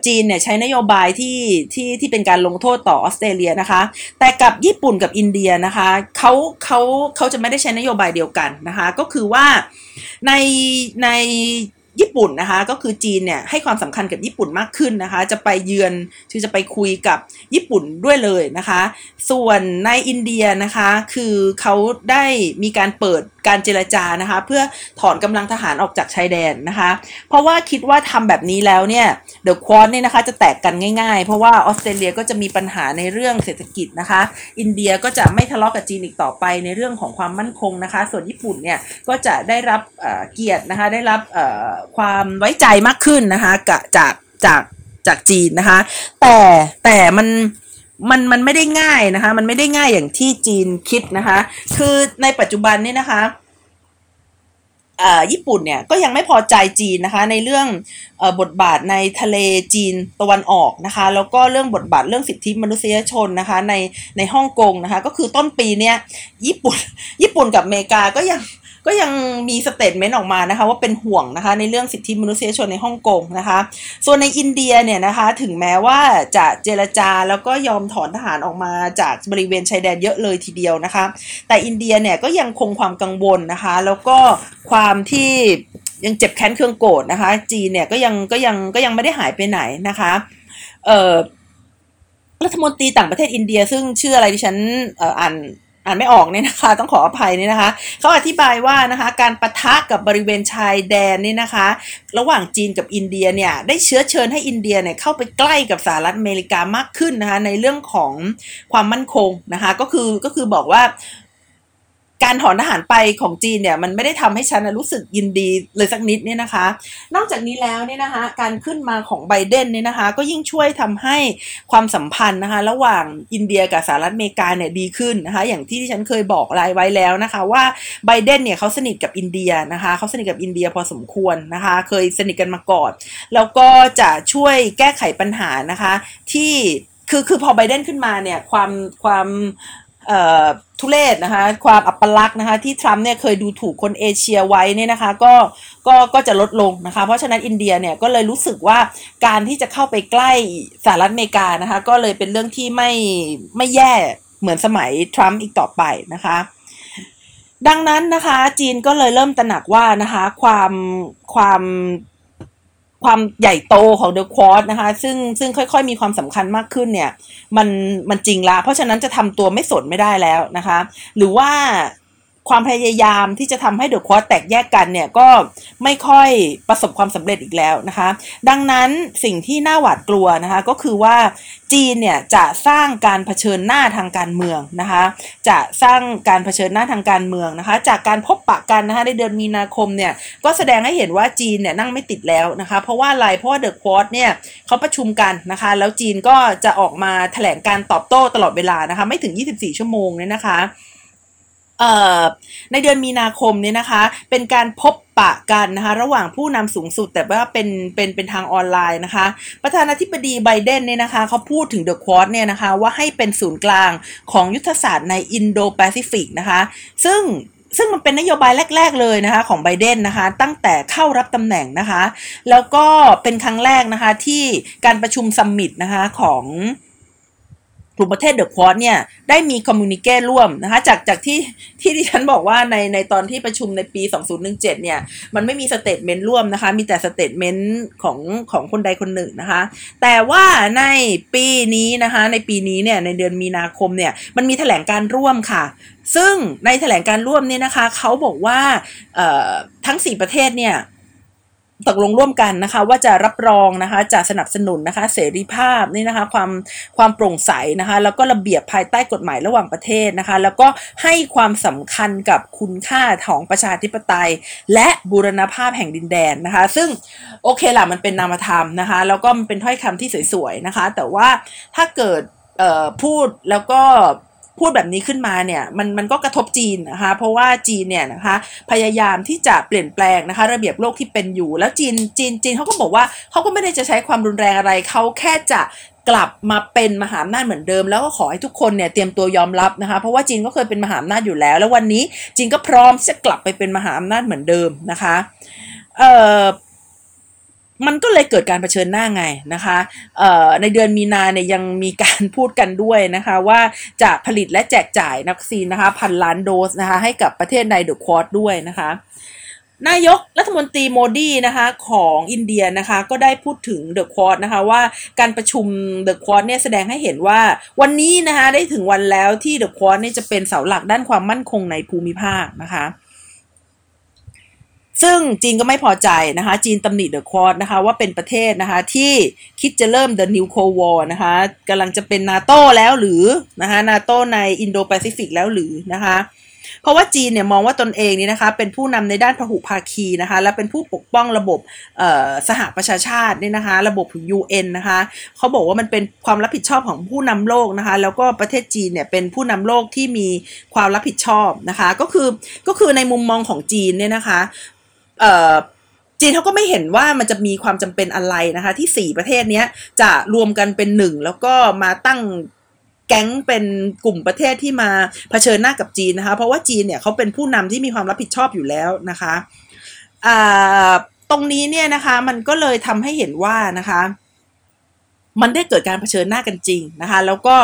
จีนเนี่ยใช้นโยบายที่ที่ที่เป็นการลงโทษต่อออสเตรเลียนะคะ แต่กับญี่ปุ่นกับอินเดียนะคะเขาเขาเขาจะไม่ได้ใช้นโยบายเดียวกันนะคะ ก็คือว่าในใน ญี่ปุ่นนะคะก็คือจีนเนี่ยให้ความสำคัญกับญี่ปุ่นมากขึ้นนะคะ จะไปเยือนคือจะไปคุยกับญี่ปุ่นด้วยเลยนะคะ ส่วนในอินเดียนะคะคือเขาได้มีการเปิดการเจรจานะคะ เพื่อถอนกำลังทหารออกจากชายแดนนะคะ เพราะว่าคิดว่าทำแบบนี้แล้วเนี่ยเดอะควอนเนี่ยนะคะจะแตกกันง่ายๆ เพราะว่าออสเตรเลียก็จะมีปัญหาในเรื่องเศรษฐกิจนะคะ อินเดียก็จะไม่ทะเลาะกับจีนอีกต่อไปในเรื่องของความมั่นคงนะคะ ส่วนญี่ปุ่นเนี่ยก็จะได้รับเกียรตินะคะได้รับความไว้ใจมากขึ้นนะคะจากจากจากจีนนะคะ แต่แต่มันมันมันไม่ได้ง่ายนะคะ มันไม่ได้ง่ายอย่างที่จีนคิดนะคะ คือในปัจจุบันนี่นะคะญี่ปุ่นเนี่ยก็ยังไม่พอใจจีนนะคะ ในเรื่องบทบาทในทะเลจีนตะวันออกนะคะ แล้วก็เรื่องบทบาทเรื่องสิทธิมนุษยชนนะคะ ในในฮ่องกงนะคะ ก็คือต้นปีเนี้ยญี่ปุ่นญี่ปุ่นกับอเมริกาก็ยัง ก็ยังมี statement ออกมานะคะว่าเป็นห่วงนะคะในเรื่องสิทธิมนุษยชนในฮ่องกงนะคะ ส่วนในอินเดียเนี่ยนะคะถึงแม้ว่าจะเจรจาแล้วก็ยอมถอนทหารออกมาจากบริเวณชายแดนเยอะเลยทีเดียวนะคะ แต่อินเดียเนี่ยก็ยังคงความกังวลนะคะ แล้วก็ความที่ยังเจ็บแค้นเครื่องโกรธนะคะ จีนเนี่ยก็ยังก็ยังก็ยังไม่ได้หายไปไหนนะคะเอ่อรัฐมนตรีต่างประเทศอินเดีย ซึ่งชื่ออะไรที่ฉันอ่าน อ่านไม่ออกเนี่ยนะคะ ต้องขออภัยเนี่ยนะคะเขาอธิบายว่านะคะ การประทะกับบริเวณชายแดนนี่นะคะ ระหว่างจีนกับอินเดียเนี่ยได้เชื้อเชิญให้อินเดียเนี่ยเข้าไปใกล้กับสหรัฐอเมริกามากขึ้นนะคะในเรื่องของความมั่นคงนะคะ ก็คือก็คือบอกว่า การถอนทหารไปของจีนเนี่ยมันไม่ได้ทำให้ฉันรู้สึกยินดีเลยสักนิดเนี่ยนะคะ นอกจากนี้แล้วเนี่ยนะคะการขึ้นมาของไบเดนเนี่ยนะคะก็ยิ่งช่วยทำให้ความสัมพันธ์นะคะระหว่างอินเดียกับสหรัฐอเมริกาเนี่ยดีขึ้นนะคะอย่างที่ดิฉันเคยบรรยายไว้แล้วนะคะ ว่าไบเดนเนี่ยเขาสนิทกับอินเดียนะคะเขาสนิทกับอินเดียพอสมควรนะคะ เคยสนิทกันมาก่อน แล้วก็จะช่วยแก้ไขปัญหานะคะที่คือคือพอไบเดนขึ้นมาเนี่ยความความ ทุเลศนะคะความอัปลักษณ์นะคะที่ทรัมป์เนี่ยเคยดูถูกคนเอเชียไว้เนี่ยนะคะก็ก็ก็จะลดลงนะคะเพราะฉะนั้นอินเดียเนี่ยก็เลยรู้สึกว่าการที่จะเข้าไปใกล้สหรัฐอเมริกานะคะก็เลยเป็นเรื่องที่ไม่ไม่แย่เหมือนสมัยทรัมป์อีกต่อไปนะคะดังนั้นนะคะจีนก็เลยเริ่มตระหนักว่านะคะความความ ความใหญ่โตของเดอะควอตนะคะ ซึ่งซึ่งค่อยๆ มีความสำคัญมากขึ้นเนี่ย มันมันจริงละ เพราะฉะนั้นจะทำตัวไม่สนไม่ได้แล้วนะคะ หรือว่า ความพยายามที่จะทำให้เดอะควอตแตกแยกกันเนี่ยก็ไม่ค่อยประสบความสำเร็จอีกแล้วนะคะ ดังนั้นสิ่งที่น่าหวาดกลัวนะคะก็คือว่าจีนเนี่ยจะสร้างการเผชิญหน้าทางการเมืองนะคะ จะสร้างการเผชิญหน้าทางการเมืองนะคะ จากการพบปะกันนะคะในเดือนมีนาคมเนี่ยก็แสดงให้เห็นว่าจีนเนี่ยนั่งไม่ติดแล้วนะคะ เพราะว่าอะไรเพราะว่า the Quad เนี่ยเขาประชุมกันนะคะ แล้วจีนก็จะออกมาแถลงการณ์ตอบโต้ตลอดเวลานะคะ ไม่ถึง 24 ชั่วโมงเนี่ยนะคะ ในเดือนมีนาคมเนี่ยนะคะ เป็นการพบปะกันนะคะระหว่างผู้นำสูงสุด แต่ว่าเป็นเป็นเป็นทางออนไลน์นะคะ ประธานาธิบดีไบเดนเนี่ยนะคะเขาพูดถึง the Quad เนี่ยนะคะว่าให้เป็นศูนย์กลางของยุทธศาสตร์ในอินโดแปซิฟิกนะคะ ซึ่งซึ่งมันเป็นนโยบายแรก ๆ เลยนะคะของไบเดนนะคะ ตั้งแต่เข้ารับตำแหน่งนะคะ แล้วก็เป็นครั้งแรกนะคะที่การประชุม summit นะคะของ กลุ่มประเทศ the Quad เนี่ยได้มี communiqué ร่วมนะคะจากจากที่ที่ที่ฉันบอกว่าในในตอนที่ประชุมในปี 2017 เนี่ยมันไม่มี statement ร่วมนะคะ มีแต่ statement ของของคนใดคนหนึ่งนะคะ แต่ว่าในปีนี้นะคะ ในปีนี้เนี่ยในเดือนมีนาคมเนี่ยมันมีแถลงการร่วมค่ะ ซึ่งในแถลงการร่วมเนี่ยนะคะเขาบอกว่าทั้ง 4 ประเทศเนี่ย ตกลงร่วมกันนะคะว่าจะรับรองนะคะจะสนับสนุนนะคะเสรีภาพนี่นะคะความความโปร่งใสนะคะแล้วก็ระเบียบภายใต้กฎหมายระหว่างประเทศนะคะแล้วก็ให้ความสำคัญกับคุณค่าของประชาธิปไตย และบูรณภาพแห่งดินแดนนะคะซึ่งโอเคล่ะมันเป็นนามธรรมนะคะแล้วก็มันเป็นถ้อยคำที่สวยๆนะคะแต่ว่าถ้าเกิดพูดแล้วก็ พูดแบบนี้ขึ้นมาเนี่ยมันมันก็กระทบจีนนะคะ เพราะว่าจีนเนี่ยนะคะพยายามที่จะเปลี่ยนแปลงนะคะ ระเบียบโลกที่เป็นอยู่ แล้วจีนจีนจีนเขาก็บอกว่าเขาก็ไม่ได้จะใช้ความรุนแรงอะไรเขาแค่จะกลับมาเป็นมหาอำนาจเหมือนเดิม แล้วก็ขอให้ทุกคนเนี่ยเตรียมตัวยอมรับนะคะ เพราะว่าจีนก็เคยเป็นมหาอำนาจอยู่แล้ว แล้ววันนี้จีนก็พร้อมจะกลับไปเป็นมหาอำนาจเหมือนเดิมนะคะเอ่อ มันก็เลยเกิดการเผชิญหน้าไงนะคะในเดือนมีนาเนี่ยยังมีการพูดกันด้วยนะคะว่าจะผลิตและแจกจ่ายวัคซีนนะคะพันล้านโดสนะคะให้กับประเทศใน the Quad ด้วยนะคะนายกรัฐมนตรีโมดีนะคะของอินเดียนะคะก็ได้พูดถึง the Quad นะคะว่าการประชุม the Quad เนี่ยแสดงให้เห็นว่าวันนี้นะคะได้ถึงวันแล้วที่ the Quad เนี่ยจะเป็นเสาหลักด้านความมั่นคงในภูมิภาคนะคะ ซึ่งจีนก็ไม่พอใจนะคะ จีนตำหนิเดอะควอดนะคะว่าเป็นประเทศนะคะที่คิดจะเริ่ม The New Cold War นะคะกำลังจะเป็นนาโตแล้วหรือนะคะนาโตในอินโดแปซิฟิกแล้วหรือนะคะเพราะว่าจีนเนี่ยมองว่าตนเองนี่นะคะเป็นผู้นำในด้านพหุภาคีนะคะและเป็นผู้ปกป้องระบบสหประชาชาตินี่นะคะระบบ UN นะคะเขาบอกว่ามันเป็นความรับผิดชอบของผู้นำโลกนะคะแล้วก็ประเทศจีนเนี่ยเป็นผู้นำโลกที่มีความรับผิดชอบนะคะก็คือก็คือในมุมมองของจีนเนี่ยนะคะ จีนเขาก็ไม่เห็นว่ามันจะมีความจำเป็นอะไรนะคะ ที่สี่ประเทศนี้จะรวมกันเป็นหนึ่งแล้วก็มาตั้งแก๊งเป็นกลุ่มประเทศที่มาเผชิญหน้ากับจีนนะคะ เพราะว่าจีนเนี่ยเขาเป็นผู้นำที่มีความรับผิดชอบอยู่แล้วนะคะตรงนี้เนี่ยนะคะมันก็เลยทำให้เห็นว่านะคะ มันได้เกิดการเผชิญหน้ากันจริงนะคะ แล้วก็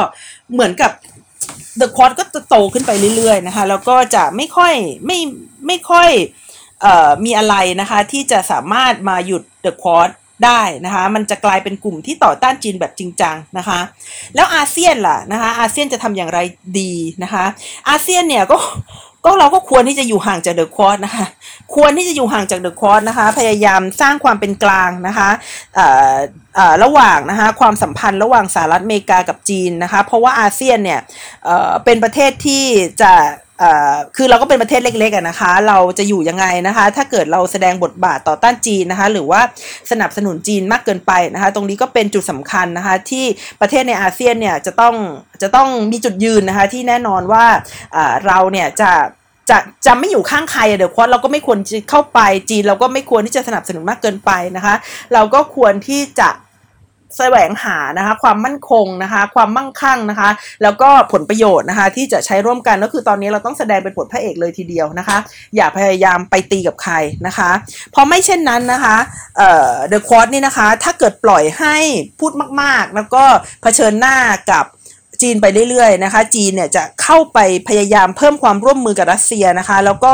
เหมือนกับ The Quad ก็จะโตขึ้นไปเรื่อยๆนะคะ แล้วก็จะไม่ค่อยไม่ไม่ค่อย มีอะไรนะคะที่จะสามารถมาหยุด The Quad ได้นะคะมันจะกลายเป็นกลุ่มที่ต่อต้านจีนแบบจริงจังนะคะแล้วอาเซียนล่ะนะคะอาเซียนจะทำอย่างไรดีนะคะอาเซียนเนี่ยก็ก็เราก็ควรที่จะอยู่ห่างจากเดอะควอนะคะควรที่จะอยู่ห่างจากเดอะควอนะคะพยายามสร้างความเป็นกลางนะคะระหว่างนะคะความสัมพันธ์ระหว่างสหรัฐอเมริกากับจีนนะคะเพราะว่าอาเซียนเนี่ยเป็นประเทศที่จะ คือเราก็เป็นประเทศเล็กๆนะคะ เราจะอยู่ยังไงนะคะ ถ้าเกิดเราแสดงบทบาทต่อต้านจีนนะคะ หรือว่าสนับสนุนจีนมากเกินไปนะคะ ตรงนี้ก็เป็นจุดสำคัญนะคะ ที่ประเทศในอาเซียนเนี่ยจะต้องจะต้องมีจุดยืนนะคะ ที่แน่นอนว่าเราเนี่ยจะจะจะไม่อยู่ข้างใครเดี๋ยวควอเราก็ไม่ควรจะเข้าไปจีน เราก็ไม่ควรที่จะสนับสนุนมากเกินไปนะคะ เราก็ควรที่จะ แสวงหานะคะความมั่นคงนะคะความมั่งคั่งนะคะ แล้วก็ผลประโยชน์นะคะที่จะใช้ร่วมกันก็คือตอนนี้เราต้องแสดงเป็นบทพระเอกเลยทีเดียวนะคะ อย่าพยายามไปตีกับใครนะคะเพราะไม่เช่นนั้นนะคะเอ่อเดอะควอนี่นะคะ ถ้าเกิดปล่อยให้พูดมากๆ แล้วก็เผชิญหน้ากับ จีนไปเรื่อยๆนะคะ จีนเนี่ยจะเข้าไปพยายามเพิ่มความร่วมมือกับรัสเซียนะคะ แล้วก็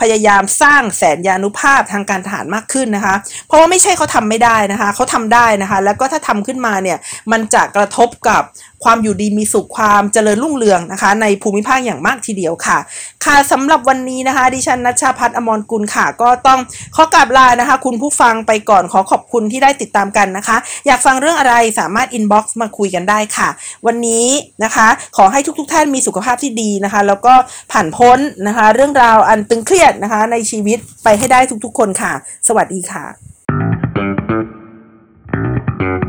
พยายามสร้างแสนยานุภาพทางการทหารมากขึ้นนะคะ เพราะว่าไม่ใช่เขาทำไม่ได้นะคะ เขาทำได้นะคะ แล้วก็ถ้าทำขึ้นมาเนี่ยมันจะกระทบกับความอยู่ดีมีสุขความเจริญรุ่งเรืองนะคะ ในภูมิภาคอย่างมากทีเดียวค่ะ ค่ะสำหรับวันนี้นะคะ ดิฉันนัชชาพัฒนอมรกุลค่ะ ก็ต้องขอกราบลานะคะ คุณผู้ฟังไปก่อนขอขอบคุณที่ได้ติดตามกันนะคะ อยากฟังเรื่องอะไรสามารถ inbox มาคุยกันได้ค่ะ วันนี้นะคะ ขอให้ทุกๆทท่านมีสุขภาพที่ดีนะคะ แล้วก็ผ่านพ้นนะคะ เรื่องราวอันตึงเครียดนะคะ ในชีวิตไปให้ได้ทุกๆ คนค่ะ สวัสดีค่ะ Thank you.